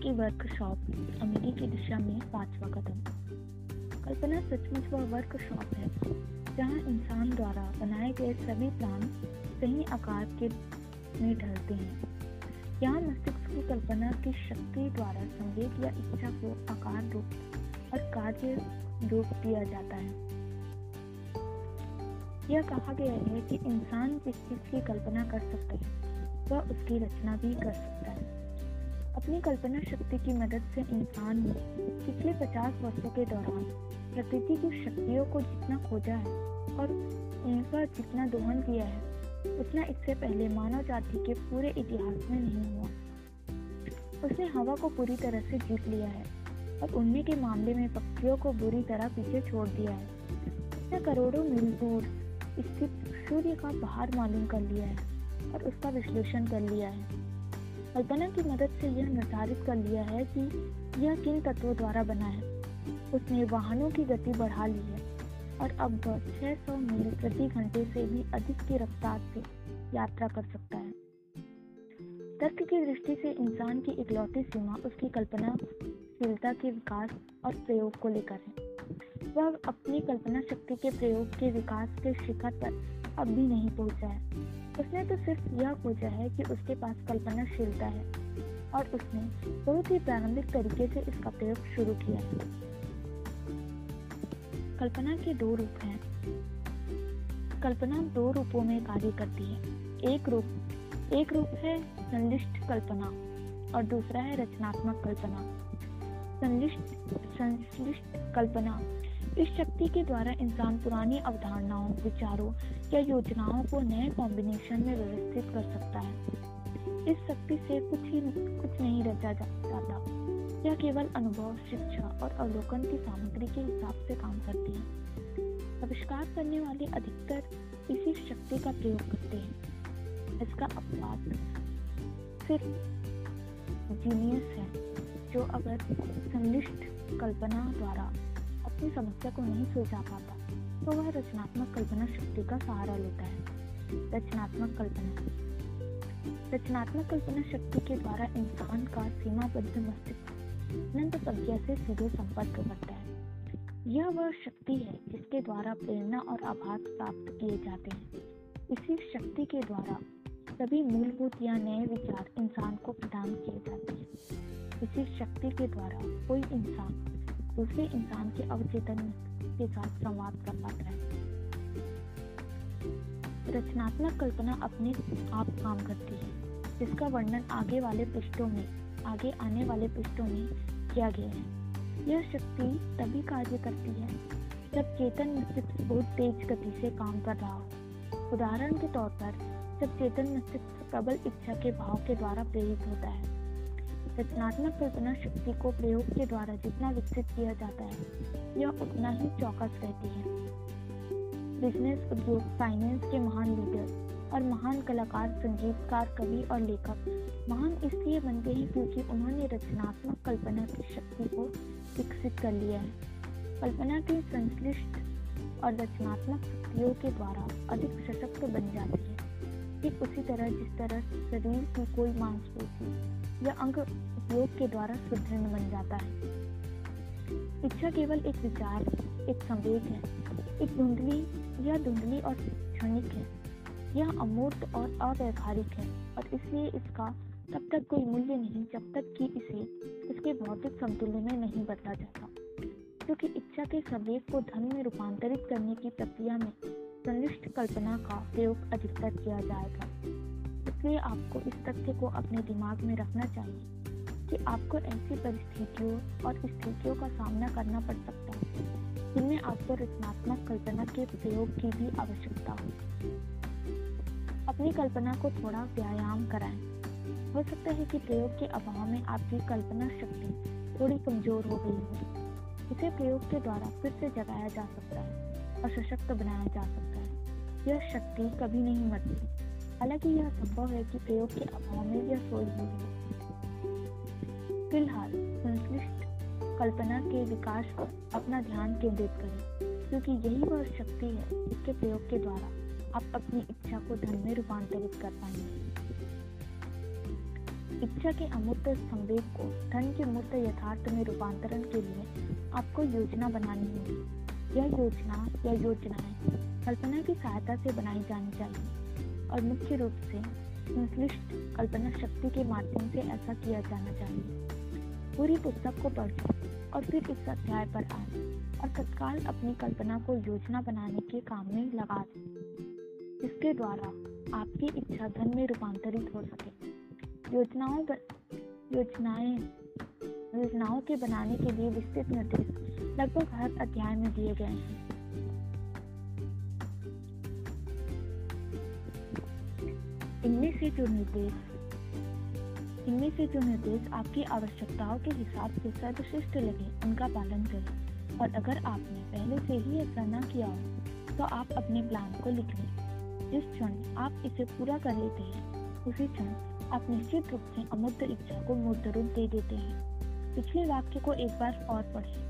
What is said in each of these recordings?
की वर्कशॉप अमीरी की दिशा में पांचवा कदम। कल्पना सचमुच वह वर्कशॉप है, जहाँ इंसान द्वारा बनाए गए सभी प्लान सही आकार के में ढलते हैं। यहाँ मस्तिष्क की कल्पना की शक्ति द्वारा संवेद या इच्छा को आकार रूप और कार्य रूप दिया जाता है। यह कहा गया है कि इंसान जिस चीज़ की कल्पना कर सकता है, वह उसकी रचना भी कर सकता है। अपनी कल्पना शक्ति की मदद से इंसान ने पिछले पचास वर्षों के दौरान प्रकृति की शक्तियों को जितना खोजा है और उनका जितना दोहन किया है, उतना इससे पहले मानव जाति के पूरे इतिहास में नहीं हुआ। उसने हवा को पूरी तरह से जीत लिया है और उड़ने के मामले में पक्षियों को बुरी तरह पीछे छोड़ दिया है। उसने करोड़ों मील दूर स्थित सूर्य का बाहर मालूम कर लिया है और उसका विश्लेषण कर लिया है। कल्पना की मदद से यह निर्धारित कर लिया है कि यह किन तत्वों द्वारा बना है। उसने वाहनों की गति बढ़ा ली है और अब वह 600 मील प्रति घंटे से भी अधिक की रफ्तार से यात्रा कर सकता है। तर्क की दृष्टि से इंसान की इकलौती सीमा, उसकी कल्पनाशीलता के विकास और प्रयोग को लेकर है। वह अपनी कल्पना शक्ति के प्रयोग के विकास के शिखर पर अब भी नहीं पहुँचा है। उसने तो सिर्फ़ यह पूछा है कि उसके पास कल्पनाशीलता है और उसने बहुत ही प्रारंभिक तरीके से इसका प्रयोग शुरू किया। कल्पना के दो रूप हैं। कल्पना दो रूपों में कार्य करती है। एक रूप एक रूप है संलिष्ट कल्पना और दूसरा है रचनात्मक कल्पना। संलिष्ट संश्लिष्ट कल्पना इस शक्ति के द्वारा इंसान पुरानी अवधारणाओं, विचारों या योजनाओं को नए कॉम्बिनेशन में व्यवस्थित कर सकता है। इस शक्ति से कुछ ही कुछ नहीं रचा जाता। यह केवल अनुभव, शिक्षा और अवलोकन की सामग्री के हिसाब से काम करती है। आविष्कार करने वाले अधिकतर इसी शक्ति का प्रयोग करते हैं। इसका अपवाद सिर्फ़ जीनियस है, जो अगर संलिष्ट कल्पना द्वारा अपनी समस्या को नहीं सुलझा पाता तो वह रचनात्मक कल्पना शक्ति का सहारा लेता है। रचनात्मक कल्पना। रचनात्मक कल्पना शक्ति के द्वारा इंसान का सीमाबद्ध मस्तिष्क अनंत प्रज्ञा से सीधे संपर्क करता है। यह वह शक्ति है जिसके द्वारा प्रेरणा और आभास प्राप्त किए जाते हैं। इसी शक्ति के द्वारा सभी मूलभूत या नए विचार इंसान को प्रदान किए जाते हैं। इसी शक्ति के द्वारा कोई इंसान दूसरे इंसान के अवचेतन के साथ संवाद कर पाता है। रचनात्मक कल्पना अपने आप काम करती है, जिसका वर्णन आगे वाले पृष्ठों में, आगे आने वाले पृष्ठों में किया गया है। यह शक्ति तभी कार्य करती है, जब चेतन मस्तिष्क बहुत तेज गति से काम कर रहा हो। उदाहरण के तौर पर, जब चेतन मस्तिष्क प्रबल इच्छा के भाव के द्वारा प्रेरित होता है रचनात्मक कल्पना शक्ति को प्रयोग के द्वारा जितना विकसित किया जाता है, यह उतना ही चौकस रहती है। बिज़नेस उद्योग फाइनेंस के महान लीडर और महान कलाकार, संगीतकार, कवि और लेखक महान इसलिए बनते हैं क्योंकि उन्होंने रचनात्मक कल्पना की शक्ति को विकसित कर लिया है। कल्पना की संश्लिष्ट और रचनात्मक शक्तियों के द्वारा अधिक सशक्त बन जाती है। ठीक उसी तरह जिस तरह शरीर की कोई मांसपेशी या अंग उपयोग के द्वारा सुदृढ़ बन जाता है। इच्छा केवल एक विचार, एक संवेद है, एक धुंधली या धुंधली और क्षणिक है। यह अमूर्त और अव्यवहारिक है और इसलिए इसका तब तक कोई मूल्य नहीं जब तक कि इसे, इसके भौतिक समतुल्य में नहीं बदला जाता। क्योंकि इच्छा के संवेद को धन में रूपांतरित करने की प्रक्रिया में संलिष्ट कल्पना का प्रयोग अधिकतर किया जाएगा। इसलिए आपको इस तथ्य को अपने दिमाग में रखना चाहिए कि आपको ऐसी परिस्थितियों और स्थितियों का सामना करना पड़ सकता है, जिनमें आपको रचनात्मक कल्पना के प्रयोग की भी आवश्यकता हो। अपनी कल्पना को थोड़ा व्यायाम कराएँ। हो सकता है कि प्रयोग के अभाव में आपकी कल्पना शक्ति थोड़ी कमज़ोर हो गई हो। इसे प्रयोग के द्वारा फिर से जगाया जा सकता है। और सशक्त बनाया जा सकता है। यह शक्ति कभी नहीं मरती। हालाँकि यह संभव है कि प्रयोग के अभाव में यह हुई हो फ़िलहाल, संश्लिष्ट कल्पना के विकास पर अपना ध्यान केंद्रित करें, क्योंकि यही वह शक्ति है जिसके प्रयोग के द्वारा आप अपनी इच्छा को धन में रूपांतरित कर पाएँगे। इच्छा के अमूर्त संवेग को धन के मूर्त यथार्थ में रूपांतरण के लिए आपको योजना बनानी होगी। यह योजना या योजनाएँ कल्पना की सहायता से बनाई जानी चाहिए और मुख्य रूप से संश्लिष्ट कल्पना शक्ति के माध्यम से ऐसा किया जाना चाहिए। पूरी पुस्तक को पढ़ें और फिर इस अध्याय पर आए और तत्काल अपनी कल्पना को योजना बनाने के काम में लगा दें। इसके द्वारा आपकी इच्छा धन में रूपांतरित हो सके। योजनाओं योजनाएँ, योजनाओं के बनाने के लिए विस्तृत निर्देश लगभग हर अध्याय में दिए गए हैं। इनमें से जो निर्देश, इनमें से जो निर्देश आपकी आवश्यकताओं के हिसाब से सर्वश्रेष्ठ लगे, उनका पालन करें। और अगर आपने पहले से ही ऐसा न किया हो तो आप अपने प्लान को लिख लें। जिस क्षण आप इसे पूरा कर लेते हैं, उसी क्षण आप निश्चित रूप से अमूर्त इच्छा को मूर्त रूप दे देते हैं। पिछले वाक्य को एक बार और पढ़ें।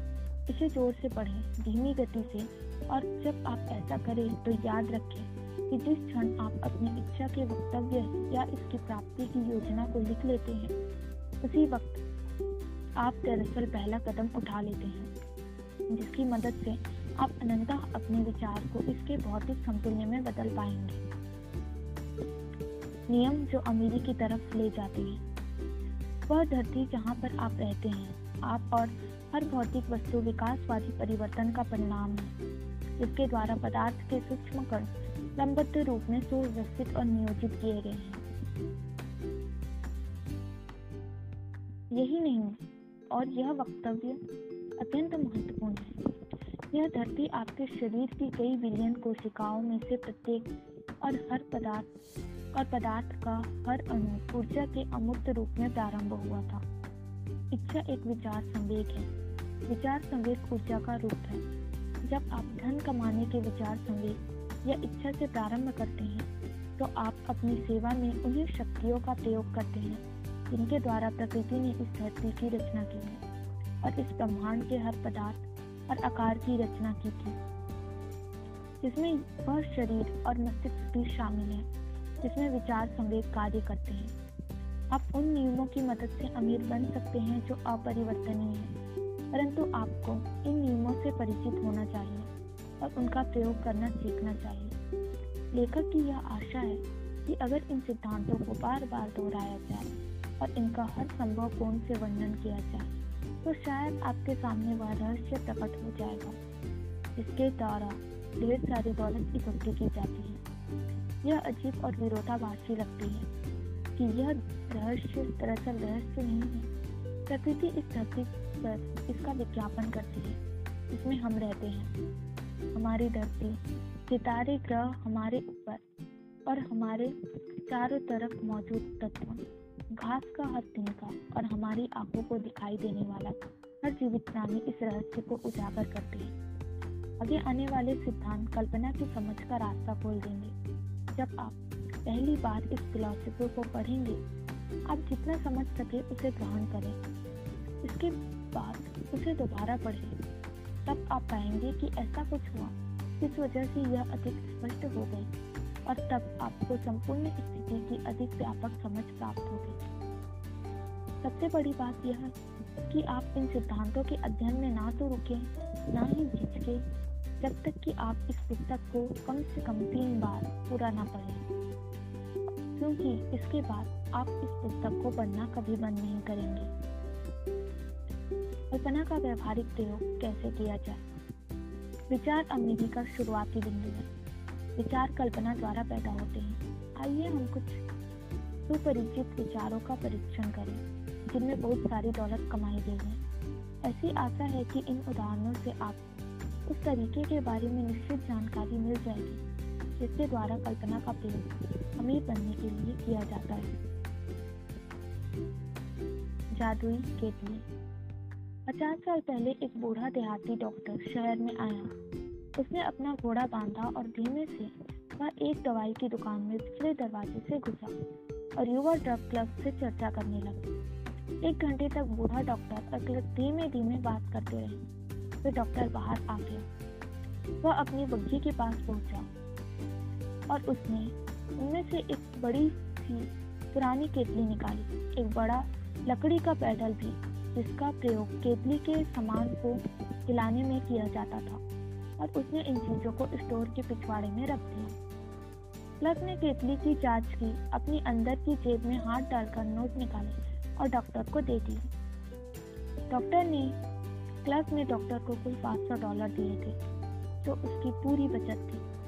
इसे ज़ोर से पढ़ें, धीमी गति से, और जब आप ऐसा करें तो याद रखें कि जिस क्षण आप अपनी इच्छा के वक्तव्य या इसकी प्राप्ति की योजना को लिख लेते हैं, उसी वक्त आप दरअसल पहला कदम उठा लेते हैं, जिसकी मदद से आप अनंता अपने विचार को इसके भौतिक समतुल्य में बदल पाएँगे। नियम जो अमीरी की तरफ़ ले जाते हैं, वह धरती जहाँ पर आप रहते हैं, आप और हर भौतिक वस्तु विकासवादी परिवर्तन का परिणाम है। जिसके द्वारा पदार्थ के सूक्ष्म कण लंबद्ध रूप में सुव्यवस्थित और नियोजित किए गए हैं। यही नहीं, और यह वक्तव्य अत्यंत महत्वपूर्ण है। यह धरती आपके शरीर की कई बिलियन कोशिकाओं में से प्रत्येक और हर पदार्थ, और पदार्थ का हर अणु ऊर्जा के अमूर्त रूप में प्रारंभ हुआ था। इच्छा एक विचार संवेग है। विचार संवेग ऊर्जा का रूप है। जब आप धन कमाने के विचार संवेग या इच्छा से प्रारंभ करते हैं तो आप अपनी सेवा में उन्हीं शक्तियों का प्रयोग करते हैं, जिनके द्वारा प्रकृति ने इस धरती की रचना की है और इस ब्रह्मांड के हर पदार्थ और आकार की रचना की थी। जिसमें वह शरीर और मस्तिष्क भी शामिल है, जिसमें विचार संवेद कार्य करते हैं। आप उन नियमों की मदद से अमीर बन सकते हैं जो अपरिवर्तनीय है। परंतु आपको इन नियमों से परिचित होना चाहिए और उनका प्रयोग करना सीखना चाहिए। लेखक की यह आशा है कि अगर इन सिद्धांतों को बार बार दोहराया जाए और इनका हर संभव कोण से वर्णन किया जाए तो शायद आपके सामने वह रहस्य प्रकट हो जाएगा। जिसके द्वारा ढेर सारी दौलत इकट्ठी की जाती है। यह अजीब और विरोधाभासी लगती है कि यह रहस्य दरअसल रहस्य नहीं है। प्रकृति इस धरती पर इसका विज्ञापन करती है। इसमें हम रहते हैं। हमारी धरती, सितारे ग्रह हमारे ऊपर और हमारे चारों तरफ़ मौजूद तत्व, घास का हर तिनका और हमारी आँखों को दिखाई देने वाला हर जीवित प्राणी इस रहस्य को उजागर करते हैं। आगे आने वाले सिद्धांत कल्पना की समझ का रास्ता खोल देंगे। जब आप पहली बार इस फिलोसफी को पढ़ेंगे, आप जितना समझ सके उसे ग्रहण करें। इसके बाद उसे दोबारा पढ़ें। तब आप पाएँगे कि ऐसा कुछ हुआ, जिस वजह से यह अधिक स्पष्ट हो गई और तब आपको संपूर्ण स्थिति की अधिक व्यापक समझ प्राप्त होगी सबसे बड़ी बात यह कि आप इन सिद्धांतों के अध्ययन में ना तो रुके, ना ही झिझके, जब तक कि आप इस पुस्तक को कम से कम तीन बार पूरा ना पढ़ें। क्योंकि इसके बाद आप इस पुस्तक को पढ़ना कभी बंद नहीं करेंगे। कल्पना का व्यवहारिक प्रयोग कैसे किया जाए? विचार अमीरी का शुरुआती बिंदु है। विचार कल्पना द्वारा पैदा होते हैं। आइए हम कुछ सुपरिचित विचारों का परीक्षण करें, जिनमें बहुत सारी दौलत कमाई गई है। ऐसी आशा है कि इन उदाहरणों से आप उस तरीके के बारे में निश्चित जानकारी मिल जाएगी, जिसके द्वारा कल्पना का प्रयोग अमीर बनने के लिए किया जाता है। जादुई केतली पचास साल पहले एक बूढ़ा देहाती डॉक्टर शहर में आया। उसने अपना घोड़ा बांधा और धीमे से वह एक दवाई की दुकान में पिछले दरवाजे से घुसा और युवा ड्रग क्लब से चर्चा करने लगा। एक घंटे तक बूढ़ा डॉक्टर और क्लब धीमे धीमे बात करते रहे। फिर डॉक्टर बाहर आ गया। वह अपनी बग्घी के पास पहुँचा और उसने उनमें से एक बड़ी सी पुरानी केतली निकाली। एक बड़ा लकड़ी का पैडल भी जिसका प्रयोग केतली के सामान को हिलाने में किया जाता था और उसने इन चीज़ों को स्टोर के पिछवाड़े में रख दिया। क्लर्क ने केतली की जाँच की, अपनी अंदर की जेब में हाथ डालकर नोट निकाले और डॉक्टर को दे दिए। डॉक्टर ने, क्लर्क ने डॉक्टर को कुल 500 डॉलर दिए थे, जो उसकी पूरी बचत थी।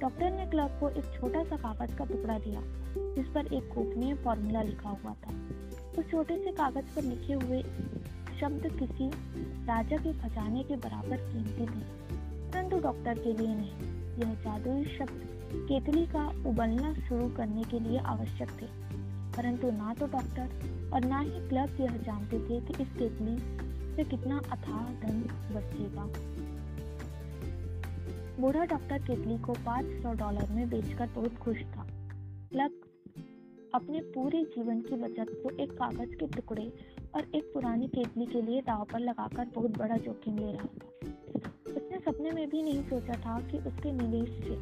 डॉक्टर ने क्लर्क को एक छोटा सा कागज़ का टुकड़ा दिया, जिस पर एक गोपनीय फॉर्मूला लिखा हुआ था। उस छोटे से कागज़ पर लिखे हुए शब्द किसी राजा के खजाने के बराबर कीमती थे। परंतु डॉक्टर के लिए नहीं, यह जादुई शब्द केतली का उबलना शुरू करने के लिए आवश्यक थे। परंतु ना तो डॉक्टर और ना ही क्लर्क यह जानते थे कि इस केतली से कितना अथाह धन बचेगा। बूढ़ा डॉक्टर केतली को 500 डॉलर में बेचकर बहुत खुश था। क्लर्क अपने पूरे जीवन की बचत को एक कागज़ के टुकड़े और एक पुरानी केतली के लिए दाव पर लगाकर बहुत बड़ा जोखिम ले रहा था। उसने सपने में भी नहीं सोचा था कि उसके निवेश से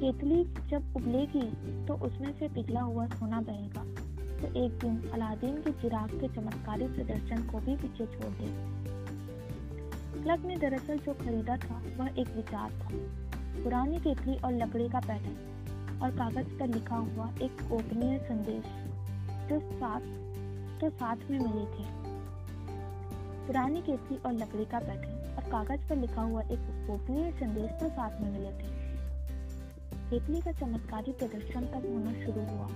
केतली जब उबलेगी तो उसमें से पिघला हुआ सोना बहेगा। तो एक दिन अलादीन के चिराग के चमत्कारी प्रदर्शन को भी पीछे छोड़ दे। क्लब ने दरअसल जो खरीदा था, वह एक विचार था। पुरानी केतली और लकड़ी का पैटर्न। और कागज़ पर लिखा हुआ एक गोपनीय संदेश जो साथ तो साथ में मिले थे। पुरानी केतली और लकड़ी का पैटर्न और कागज़ पर लिखा हुआ एक गोपनीय संदेश तो साथ में मिले थे। केतली का चमत्कारी प्रदर्शन तब होना शुरू हुआ?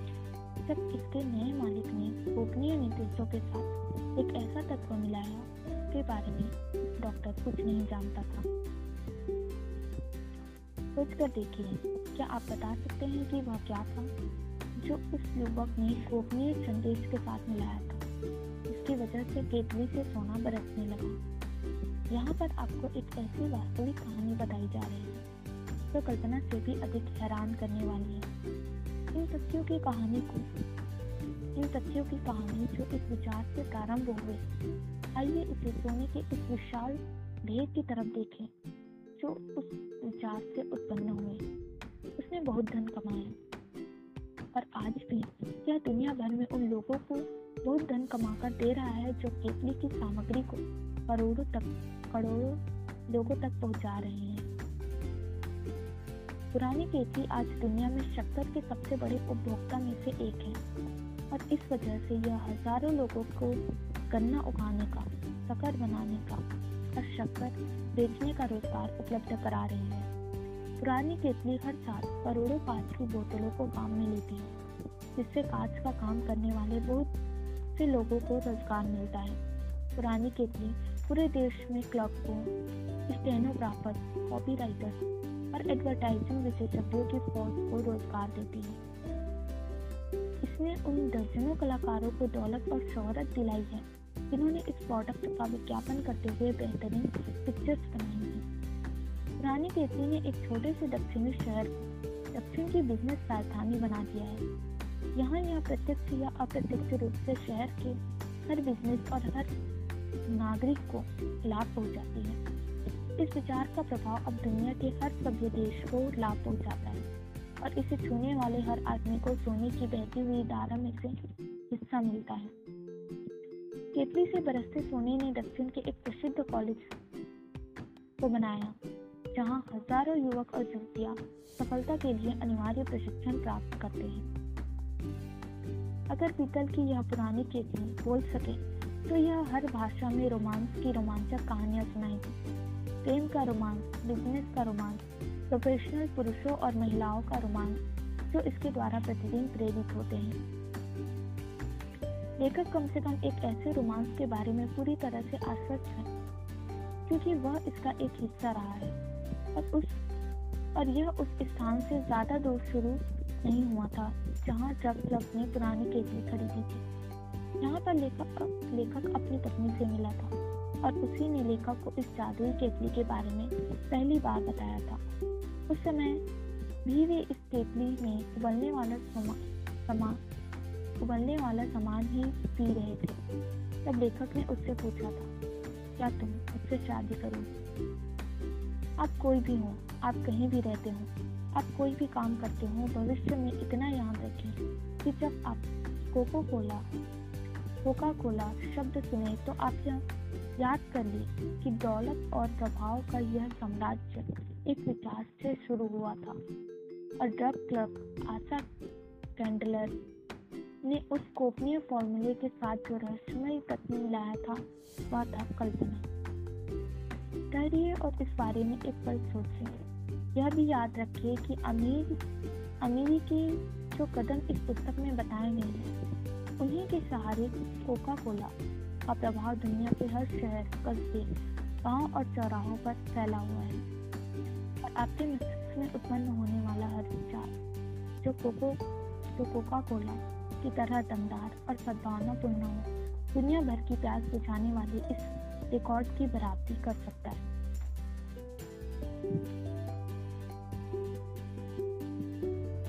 जब इसके नए मालिक ने गोपनीय निर्देशों के साथ एक ऐसा तत्व मिलाया जिसके बारे में डॉक्टर कुछ नहीं जानता था। सोच कर देखिए। क्या आप बता सकते हैं कि वह क्या था, जो उस युवक ने गोपनीय संदेश के साथ मिलाया था? इसकी वजह से केतली से सोना बरसने लगा। यहाँ पर आपको एक ऐसी वास्तविक कहानी बताई जा रही है, जो कल्पना से भी अधिक हैरान करने वाली है। इन तथ्यों की कहानी को, इन तथ्यों की कहानी जो इस विचार से प्रारंभ हुए आइए इसे सोने के इस विशाल ढेर की तरफ़ देखें, जो उस विचार से उत्पन्न हुए उसने बहुत धन कमाया। और आज भी यह दुनिया भर में उन लोगों को बहुत धन कमाकर दे रहा है जो केतली की सामग्री को करोड़ों तक, करोड़ों लोगों तक पहुँचा रहे हैं? पुरानी केतली आज दुनिया में शक्कर के सबसे बड़े उपभोक्ता में से एक है और इस वजह से यह हज़ारों लोगों को गन्ना उगाने का शक्कर बनाने का और शक्कर बेचने का रोज़गार उपलब्ध करा रही है। पुरानी केतली हर साल करोड़ों कांच की बोतलों को काम में लेती है, जिससे कांच का काम करने वाले बहुत से लोगों को रोज़गार मिलता है। पुरानी केतली पूरे देश में क्लर्कों स्टेनोग्राफर कॉपी राइटर और एडवर्टाइजिंग विशेषज्ञों की फौज को रोज़गार देती है। इसने उन दर्जनों कलाकारों को दौलत और शोहरत दिलाई है, जिन्होंने इस प्रोडक्ट का विज्ञापन करते हुए बेहतरीन पिक्चर्स बनाई रानी केतली ने एक छोटे से दक्षिणी शहर को दक्षिण की बिज़नेस राजधानी बना दिया है। यहाँ यह प्रत्यक्ष या अप्रत्यक्ष रूप से शहर के हर बिज़नेस और हर नागरिक को लाभ पहुँचाती है। इस विचार का प्रभाव अब दुनिया के हर सभ्य देश को लाभ पहुँचाता है और इसे छूने वाले हर आदमी को सोने की बहती हुई धारा में से हिस्सा मिलता है। केतली से बरसते सोने ने दक्षिण के एक प्रसिद्ध कॉलेज को बनाया। जहाँ हज़ारों युवक और युवतियाँ सफलता के लिए अनिवार्य प्रशिक्षण प्राप्त करते हैं। अगर पीतल की यह पुरानी केतली बोल सके तो यह हर भाषा में रोमांस की रोमांचक कहानियाँ सुनाएगी। प्रेम का रोमांस बिज़नेस का रोमांस प्रोफेशनल पुरुषों और महिलाओं का रोमांस, जो इसके द्वारा प्रतिदिन प्रेरित होते हैं। लेखक कम से कम एक ऐसे रोमांस के बारे में पूरी तरह से आश्वस्त है, क्योंकि वह इसका एक हिस्सा रहा है। और उस और यह उस स्थान से ज़्यादा दूर शुरू नहीं हुआ था जहाँ जब जब ने पुरानी केतली खरीदी थी। यहाँ पर लेखक लेखक अपनी पत्नी से मिला था और उसी ने लेखक को इस जादुई केतली के बारे में पहली बार बताया था। उस समय भी वे इस केतली में उबलने वाला समा, उबलने वाला सामान ही पी रहे थे। तब लेखक ने उससे पूछा था क्या तुम मुझसे शादी करोगे? आप कोई भी हो, आप कहीं भी रहते हो, आप कोई भी काम करते हो, भविष्य में इतना याद रखें कि जब आप कोको कोला कोका कोला शब्द सुने तो आप याद कर ली कि दौलत और प्रभाव का यह साम्राज्य एक विचार से शुरू हुआ था। और ड्रग क्लब आशा कैंडलर ने उस गोपनीय फॉर्मूले के साथ जो रहस्यमय तत्व मिलाया था, वह था कल्पना। ठहरिए और इस बारे में एक पल सोचिए यह भी याद रखिए कि अमीर, अमीरी के जो कदम इस पुस्तक में बताए गए हैं, उन्हीं के सहारे कोका कोला का प्रभाव दुनिया के हर शहर, कस्बे, गाँव और चौराहों पर फैला हुआ है। और आपके मस्तिष्क में उत्पन्न होने वाला हर विचार, जो कोको, जो कोका कोला की तरह दमदार और सद्भावनापूर्ण हो, दुनिया भर की प्यास बुझाने वाले इस रिकॉर्ड की बराबरी कर सकता है।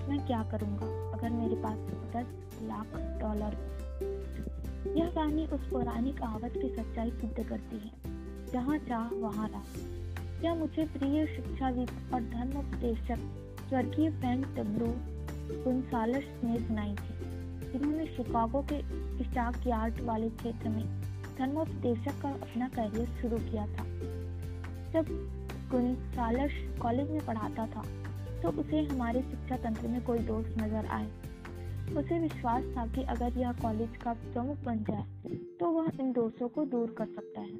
मैं क्या करूँगा? अगर मेरे पास दस लाख डॉलर यह कहानी उस पौराणिक कहावत की सच्चाई सिद्ध करती है। जहाँ चाह वहाँ राह। यह मुझे प्रिय शिक्षाविद और धर्म उपदेशक स्वर्गीय फ्रेंड डब्लू गुंसालस ने सुनाई थी, जिन्होंने शिकागो के स्टाक यार्ड वाले क्षेत्र में धर्मोपदेशक का अपना करियर शुरू किया था। जब गुंसालस कॉलेज में पढ़ाता था तो उसे हमारे शिक्षा तंत्र में कोई दोष नज़र आए। उसे विश्वास था कि अगर यह कॉलेज का प्रमुख बन जाए तो वह इन दोषों को दूर कर सकता है।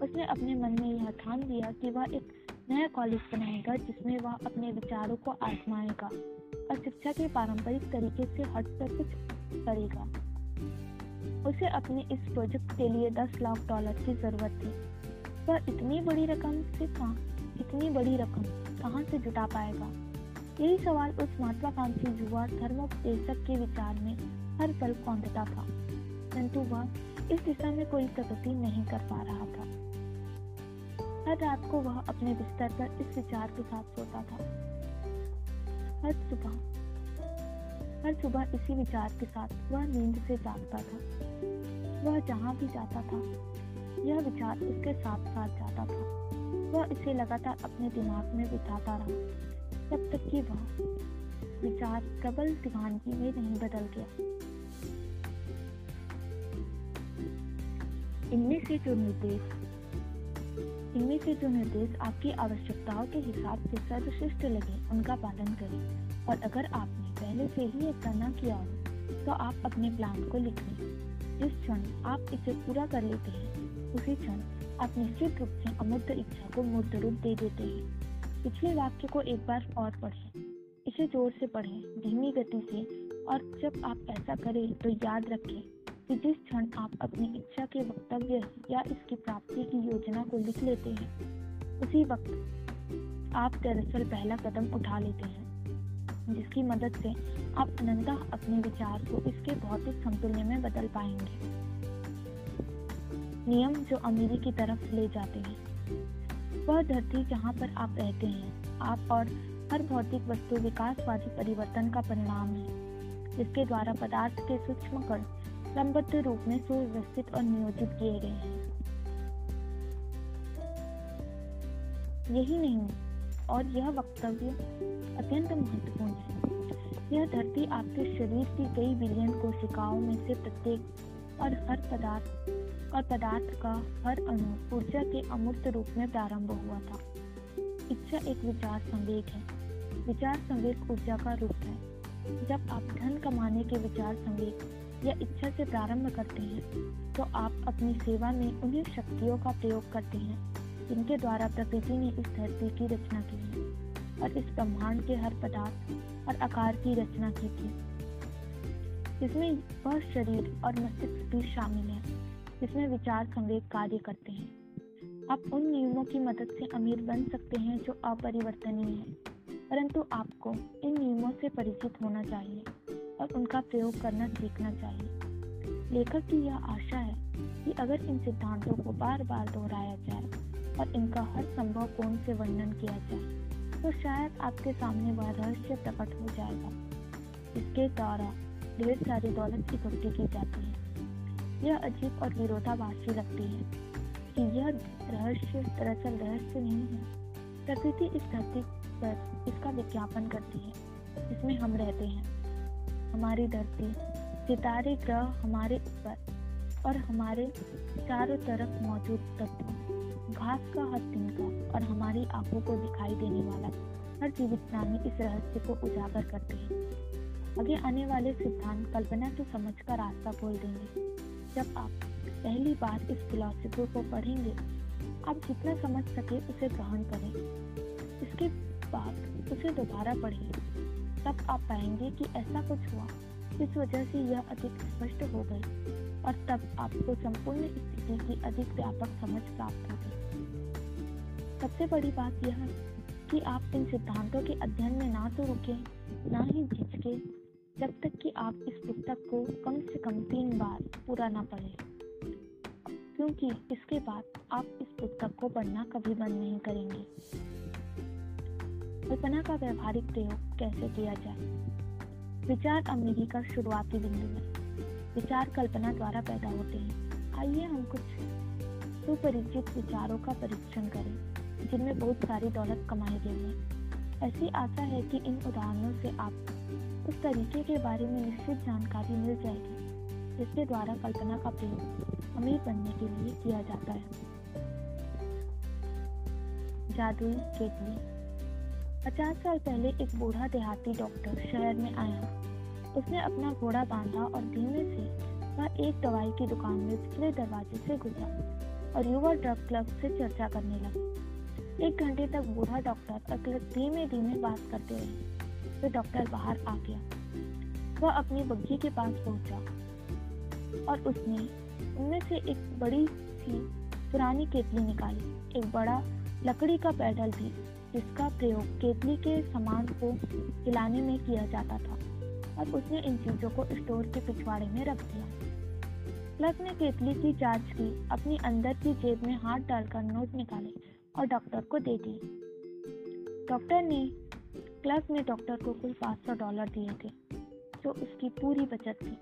उसने अपने मन में यह ठान लिया कि वह एक नया कॉलेज बनाएगा, जिसमें वह अपने विचारों को आजमाएगा और शिक्षा के पारंपरिक तरीके से हटकर कुछ करेगा। उसे अपने इस प्रोजेक्ट के लिए 10 लाख डॉलर की ज़रूरत थी। वह इतनी बड़ी रकम से कहाँ, इतनी बड़ी रकम कहाँ से जुटा पाएगा? यही सवाल उस महत्वाकांक्षी युवा धर्मोपदेशक के विचार में हर पल कौंधता था। परंतु वह इस दिशा में कोई प्रगति नहीं कर पा रहा था। हर रात को वह अपने बिस्तर पर इस विचार के साथ सोता था। हर सुबह हर सुबह इसी विचार के साथ वह नींद से जागता था। वह जहाँ भी जाता था, यह विचार उसके साथ साथ जाता था। वह इसे लगातार अपने दिमाग में बिताता रहा, जब तक कि वह विचार प्रबल दीवानगी में नहीं बदल गया। इनमें से जो निर्देश, इनमें से जो निर्देश आपकी आवश्यकताओं के हिसाब से सर्वश्रेष्ठ लगे, उनका पालन करें। और अगर आपने पहले से ही ऐसा न किया हो तो आप अपने प्लान को लिख जिस क्षण आप इसे पूरा कर लेते हैं, उसी क्षण आप निश्चित रूप से अमूर्त इच्छा को मूर्त रूप दे देते हैं। पिछले वाक्य को एक बार और पढ़ें। इसे ज़ोर से पढ़ें, धीमी गति से, और जब आप ऐसा करें तो याद रखें कि जिस क्षण आप अपनी इच्छा के वक्तव्य या इसकी प्राप्ति की योजना को लिख लेते हैं, उसी वक्त आप दरअसल पहला कदम उठा लेते हैं। जिसकी मदद से आप अनंता अपने विचार को इसके भौतिक समतुल्य में बदल पाएँगे। नियम जो अमीरी की तरफ़ ले जाते हैं। वह धरती जहाँ पर आप रहते हैं, आप और हर भौतिक वस्तु विकासवादी परिवर्तन का परिणाम है, जिसके द्वारा पदार्थ के सूक्ष्म कण क्रमबद्ध रूप में सुव्यवस्थित और नियोजित किए गए हैं। यही नहीं और यह वक्तव्य अत्यंत महत्वपूर्ण है। यह धरती आपके शरीर की कई बिलियन कोशिकाओं में से प्रत्येक और हर पदार्थ, और पदार्थ का हर अणु ऊर्जा के अमूर्त रूप में प्रारंभ हुआ था। इच्छा एक विचार संवेग है। विचार संवेग ऊर्जा का रूप है। जब आप धन कमाने के विचार संवेग या इच्छा से प्रारंभ करते हैं तो आप अपनी सेवा में उन्हीं शक्तियों का प्रयोग करते हैं। जिनके द्वारा प्रकृति ने इस धरती की रचना की है और इस ब्रह्मांड के हर पदार्थ और आकार की रचना की थी। इसमें वह शरीर और मस्तिष्क भी शामिल है, जिसमें विचार संवेग कार्य करते हैं। आप उन नियमों की मदद से अमीर बन सकते हैं जो अपरिवर्तनीय है, परंतु आपको इन नियमों से परिचित होना चाहिए और उनका प्रयोग करना सीखना चाहिए। लेखक की यह आशा है कि अगर इन सिद्धांतों को बार बार दोहराया जाए और इनका हर संभव कोण से वर्णन किया जाए तो शायद आपके सामने वह रहस्य प्रकट हो जाएगा। इसके द्वारा ढेर सारी दौलत इकट्ठी की जाती है। यह अजीब और विरोधाभासी लगती है कि यह रहस्य दरअसल रहस्य नहीं है। प्रकृति इस धरती पर इसका विज्ञापन करती है इसमें हम रहते हैं। हमारी धरती, सितारे ग्रह हमारे ऊपर और हमारे चारों तरफ़ मौजूद तत्व। घास का हर तिनका और हमारी आँखों को दिखाई देने वाला हर जीवित प्राणी इस रहस्य को उजागर करते हैं। आगे आने वाले सिद्धांत कल्पना की समझ का रास्ता खोल देंगे। जब आप पहली बार इस फिलोसफी को पढ़ेंगे, आप जितना समझ सके उसे ग्रहण करें। इसके बाद उसे दोबारा पढ़िए तब आप पाएँगे कि ऐसा कुछ हुआ इस वजह से यह अधिक स्पष्ट हो गई। और तब आपको संपूर्ण स्थिति की अधिक व्यापक समझ प्राप्त होगी। सबसे बड़ी बात यह कि आप इन सिद्धांतों के अध्ययन में ना तो रुके, ना ही झिझके, जब तक कि आप इस पुस्तक को कम से कम तीन बार पूरा ना पढ़ें। क्योंकि इसके बाद आप इस पुस्तक को पढ़ना कभी बंद नहीं करेंगे। कल्पना का व्यवहारिक प्रयोग कैसे किया जाए? विचार अमीरी का शुरुआती बिंदु है विचार कल्पना द्वारा पैदा होते हैं। आइए हम कुछ सुपरिचित विचारों का परीक्षण करें, जिनमें बहुत सारी दौलत कमाई गई है। ऐसी आशा है कि इन उदाहरणों से आप उस तरीके के बारे में निश्चित जानकारी मिल जाएगी, जिसके द्वारा कल्पना का प्रयोग अमीर बनने के लिए किया जाता है। जादुई केतली। पचास साल पहले एक बूढ़ा देहाती डॉक्टर शहर में आया। उसने अपना घोड़ा बांधा और धीमे से वह एक दवाई की दुकान में पिछले दरवाजे से गुजरा और युवा ड्रग क्लब से चर्चा करने लगा। एक घंटे तक बूढ़ा डॉक्टर अगले धीमे धीमे बात करते रहे, फिर तो डॉक्टर बाहर आ गया। वह अपनी बग्घी के पास पहुँचा और उसने उनमें से एक बड़ी सी पुरानी केतली निकाली, एक बड़ा लकड़ी का पैडल भी जिसका प्रयोग केतली के सामान को हिलाने में किया जाता था। और उसने इन चीज़ों को स्टोर के पिछवाड़े में रख दिया। क्लर्क ने केतली की जाँच की, अपनी अंदर की जेब में हाथ डालकर नोट निकाले और डॉक्टर को दे दी डॉक्टर ने, क्लर्क ने डॉक्टर को कुल 500 डॉलर दिए थे, जो उसकी पूरी बचत थी।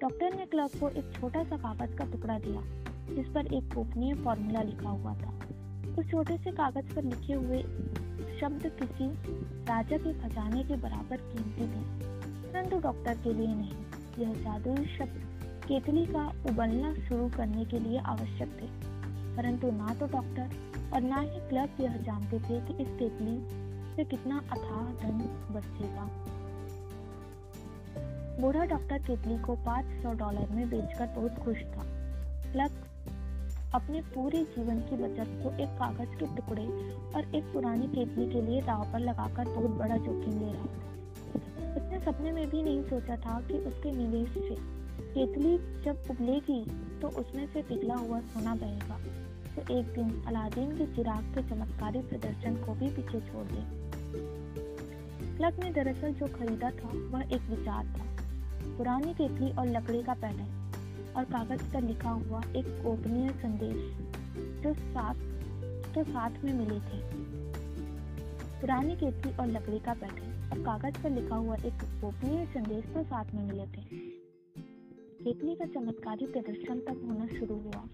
डॉक्टर ने क्लर्क को एक छोटा सा कागज़ का टुकड़ा दिया, जिस पर एक गोपनीय फॉर्मूला लिखा हुआ था। उस छोटे से कागज़ पर लिखे हुए शब्द किसी राजा के खजाने के बराबर कीमती थे। परंतु डॉक्टर के लिए नहीं, यह जादुई शब्द केतली का उबलना शुरू करने के लिए आवश्यक थे। परंतु ना तो डॉक्टर और ना ही क्लब यह जानते थे कि इस केतली से कितना अथाह धन बचेगा। बूढ़ा डॉक्टर केतली को 500 डॉलर में बेचकर बहुत खुश था। क्लब अपने पूरे जीवन की बचत को एक कागज़ के टुकड़े और एक पुरानी केतली के लिए दाव पर लगाकर बहुत बड़ा जोखिम ले रहा था। सपने में भी नहीं सोचा था कि उसके निवेश से केतली जब उबलेगी तो उसमें से पिघला हुआ सोना बहेगा। तो एक दिन अलादीन के चिराग के चमत्कारी प्रदर्शन को भी पीछे छोड़ दे। क्लब ने दरअसल जो खरीदा था, वह एक विचार था। पुरानी केतली और लकड़ी का पैटर्न और कागज़ पर लिखा हुआ एक गोपनीय संदेश जो साथ तो साथ में मिले थे। पुरानी केतली और लकड़ी का पैटर्न और कागज़ पर लिखा हुआ एक गोपनीय संदेश तो साथ में मिले थे। केतली का चमत्कारी प्रदर्शन तब होना शुरू हुआ,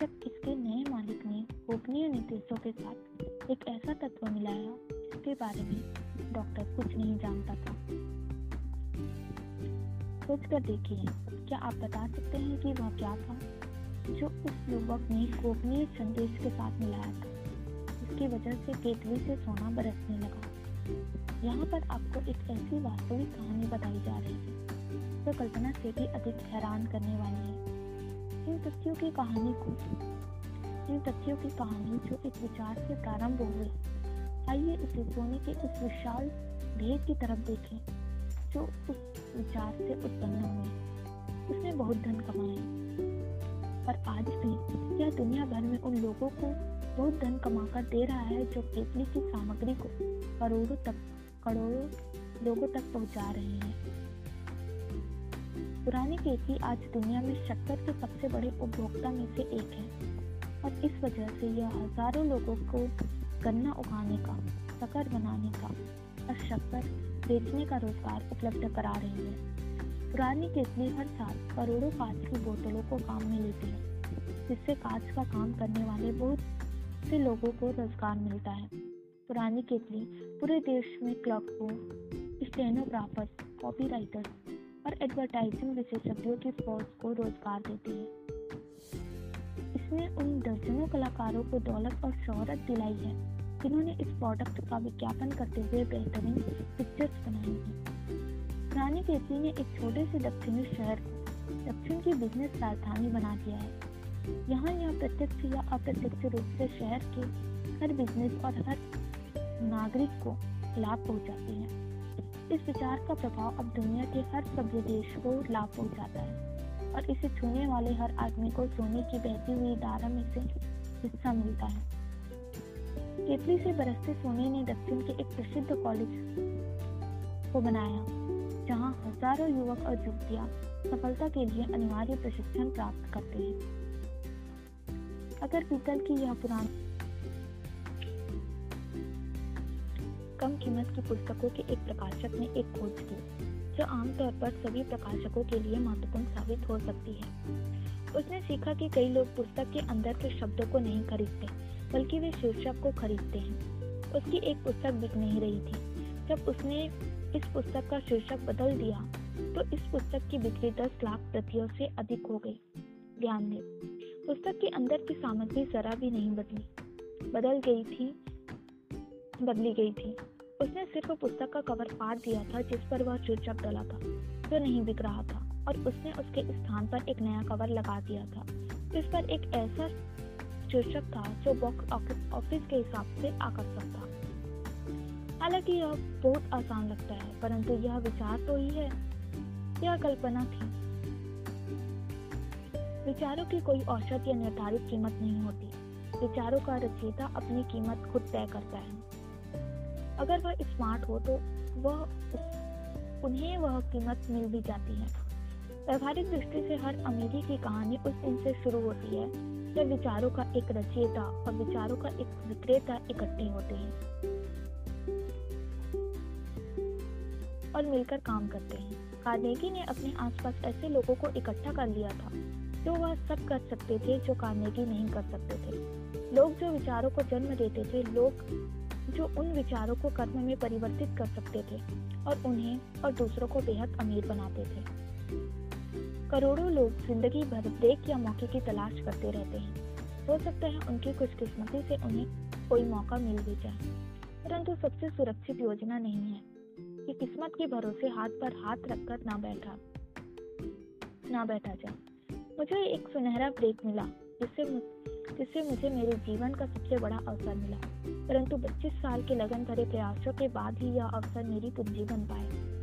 जब इसके नए मालिक ने गोपनीय निर्देशों के साथ एक ऐसा तत्व मिलाया जिसके बारे में डॉक्टर कुछ नहीं जानता था। सोचकर देखिए, क्या आप बता सकते हैं कि वह क्या था जो उस युवक ने गोपनीय संदेश के साथ मिलाया था? इसकी वजह से केतली से सोना बरसने लगा। यहाँ पर आपको एक ऐसी वास्तविक कहानी बताई जा रही है, जो कल्पना से भी अधिक हैरान करने वाली है। इन तथ्यों की कहानी को, इन तथ्यों की कहानी जो एक विचार से प्रारंभ हुई आइए इसे सोने के उस विशाल ढेर की तरफ़ देखें, जो उस विचार से उत्पन्न हुए उसने बहुत धन कमाए और आज भी यह दुनिया भर में उन लोगों को बहुत धन कमाकर दे रहा है जो केतली की सामग्री को करोड़ों तक, करोड़ों लोगों तक पहुँचा रहे हैं। पुरानी केतली आज दुनिया में शक्कर के सबसे बड़े उपभोक्ता में से एक है और इस वजह से यह हज़ारों लोगों को गन्ना उगाने का, शक्कर बनाने का और शक्कर बेचने का रोज़गार उपलब्ध करा रही है। पुरानी केतली हर साल करोड़ों कांच की बोतलों को काम में लेती है, जिससे कांच का काम करने वाले बहुत से लोगों को रोज़गार मिलता है। पुरानी केतली पूरे देश में क्लर्क को स्टेनोग्राफर्स कॉपी राइटर्स और एडवर्टाइजिंग विशेषज्ञों की फौज को रोज़गार देती है। इसने उन दर्जनों कलाकारों को दौलत और शोहरत दिलाई है, जिन्होंने इस प्रोडक्ट का विज्ञापन करते हुए बेहतरीन पिक्चर्स बनाई हैं। पुरानी केतली ने एक छोटे से दक्षिणी शहर को दक्षिण की बिज़नेस राजधानी बना दिया है। यहाँ यह प्रत्यक्ष या अप्रत्यक्ष रूप से शहर के हर बिज़नेस और हर नागरिक को लाभ पहुंचाती है। इस विचार का प्रभाव अब दुनिया के हर सभ्य देश को लाभ पहुंचाता है और इसे छूने वाले हर आदमी को सोने की बहती हुई धारा में से हिस्सा मिलता है। केतली से बरसते सोने ने दक्षिण के एक प्रसिद्ध कॉलेज को बनाया, जहाँ हज़ारों युवक और युवतियाँ सफलता के लिए अनिवार्य प्रशिक्षण प्राप्त करते हैं। अगर पीतल की यह पुरानी कम कीमत की पुस्तकों के एक प्रकाशक ने एक खोज की, जो आमतौर पर सभी प्रकाशकों के लिए महत्वपूर्ण साबित हो सकती है। उसने सीखा कि कई लोग पुस्तक के अंदर के शब्दों को नहीं खरीदते, बल्कि वे शीर्षक को खरीदते हैं। उसकी एक पुस्तक बिक नहीं रही थी। जब उसने इस पुस्तक का शीर्षक बदल दिया तो इस पुस्तक की बिक्री दस लाख प्रतियों से अधिक हो गई। ध्यान दें पुस्तक के अंदर की सामग्री जरा भी नहीं बदली। बदल गई थी, बदली गई थी। उसने सिर्फ़ पुस्तक का कवर फाड़ दिया था, जिस पर वह शीर्षक डला था, जो नहीं बिक रहा था, और उसने उसके स्थान पर एक नया कवर लगा दिया था। जिस पर एक ऐसा शीर्षक था, जो बॉक्स ऑफ़िस के हिसाब से आकर्षक था। हालाँकि यह बहुत आसान लगता है, परंतु यह विचार तो ही है, यह कल्पना थी। विचारों की कोई औसत या निर्धारित कीमत नहीं होती। विचारों का रचयिता अपनी कीमत खुद तय करता है। अगर वह स्मार्ट हो तो वह उन्हें वह कीमत मिल भी जाती है। व्यवहारिक दृष्टि से हर अमीरी की कहानी उस दिन से शुरू होती है, जब विचारों का एक रचयिता और विचारों का एक विक्रेता इकट्ठे होते हैं। और मिलकर काम करते हैं। कार्नेगी ने अपने आसपास ऐसे लोगों को इकट्ठा कर लिया था जो वह सब कर सकते थे जो कार्नेगी नहीं कर सकते थे। लोग जो विचारों को जन्म देते थे, लोग जो उन विचारों को कर्म में परिवर्तित कर सकते थे और उन्हें और दूसरों को बेहद अमीर बनाते थे। करोड़ों लोग ज़िंदगी भर ब्रेक या मौके की तलाश करते रहते हैं। हो सकता है उनकी खुशकिस्मती से उन्हें कोई मौका मिल भी जाए। परंतु सबसे सुरक्षित योजना नहीं है कि किस्मत के भरोसे हाथ पर हाथ रखकर ना बैठा ना बैठा जाए। मुझे एक सुनहरा ब्रेक मिला, जिससे जिससे मुझे मेरे जीवन का सबसे बड़ा अवसर मिला। परंतु 25 साल के लगन भरे प्रयासों के बाद ही यह अवसर मेरी पूंजी बन पाए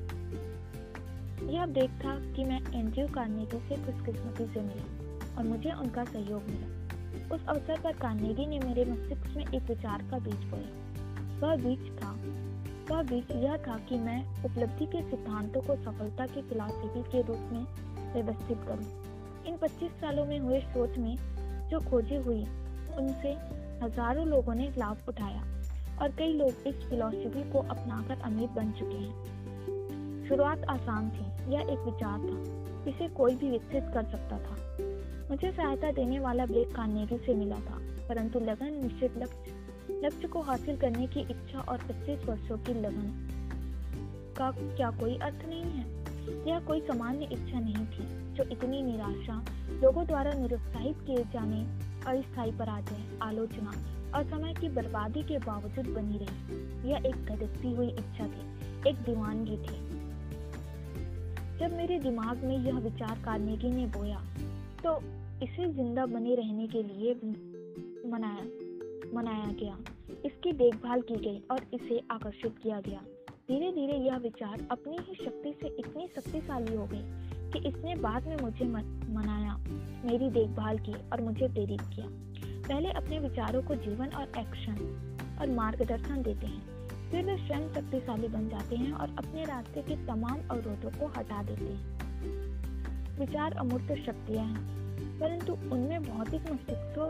यह ब्रेक था कि मैं एनजीओ कार्नेगी से खुशकिस्मती से मिला और मुझे उनका सहयोग मिला। उस अवसर पर कार्नेगी ने मेरे मस्तिष्क में एक विचार का बीज बोया। वह बीज था, वह बीज यह था कि मैं उपलब्धि के सिद्धांतों को सफलता की फिलॉसफी के रूप में व्यवस्थित करूँ। इन 25 सालों में हुए सोच में जो खोजी हुई, उनसे हज़ारों लोगों ने लाभ उठाया और कई लोग इस फिलॉसफी को अपनाकर अमीर बन चुके हैं। शुरुआत आसान थी, यह एक विचार था, इसे कोई भी विकसित कर सकता था। मुझे सहायता देने वाला ब्लेक कार्नेगी से मिला था, परंतु लगन निश्चित लक्ष्य लक्ष्य को हासिल करने की इच्छा और 25 वर्षों की लगन का क्या कोई अर्थ नहीं है? यह कोई सामान्य इच्छा नहीं थी। जो इतनी निराशा लोगों द्वारा निरुत्साहित किए जाने, अस्थायी पराजय आलोचना और समय की बर्बादी के बावजूद बनी रही। यह एक धड़कती हुई इच्छा थी, एक दीवानगी थी। जब मेरे दिमाग में यह विचार कार्नेगी ने बोया तो इसे ज़िंदा बने रहने के लिए मनाया मनाया गया। इसकी देखभाल की गई और इसे आकर्षित किया गया। धीरे धीरे यह विचार अपनी ही शक्ति से इतनी शक्तिशाली हो गई कि इसने बाद में मुझे मनाया, मेरी देखभाल की और मुझे प्रेरित किया। पहले अपने विचारों को जीवन और एक्शन और मार्गदर्शन देते हैं। फिर वे स्वयं शक्तिशाली बन जाते हैं और अपने रास्ते के तमाम अवरोधों को हटा देते हैं। विचार अमूर्त शक्तियाँ हैं, परंतु उनमें भौतिक मस्तिष्कों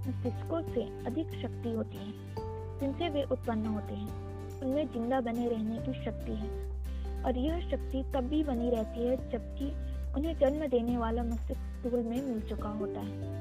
मस्तिष्कों से अधिक शक्ति होती है, जिनसे वे उत्पन्न होते हैं। उनमें ज़िंदा बने रहने की शक्ति है। और यह शक्ति तब भी बनी रहती है जबकि उन्हें जन्म देने वाला मस्तिष्क में मिल चुका होता है।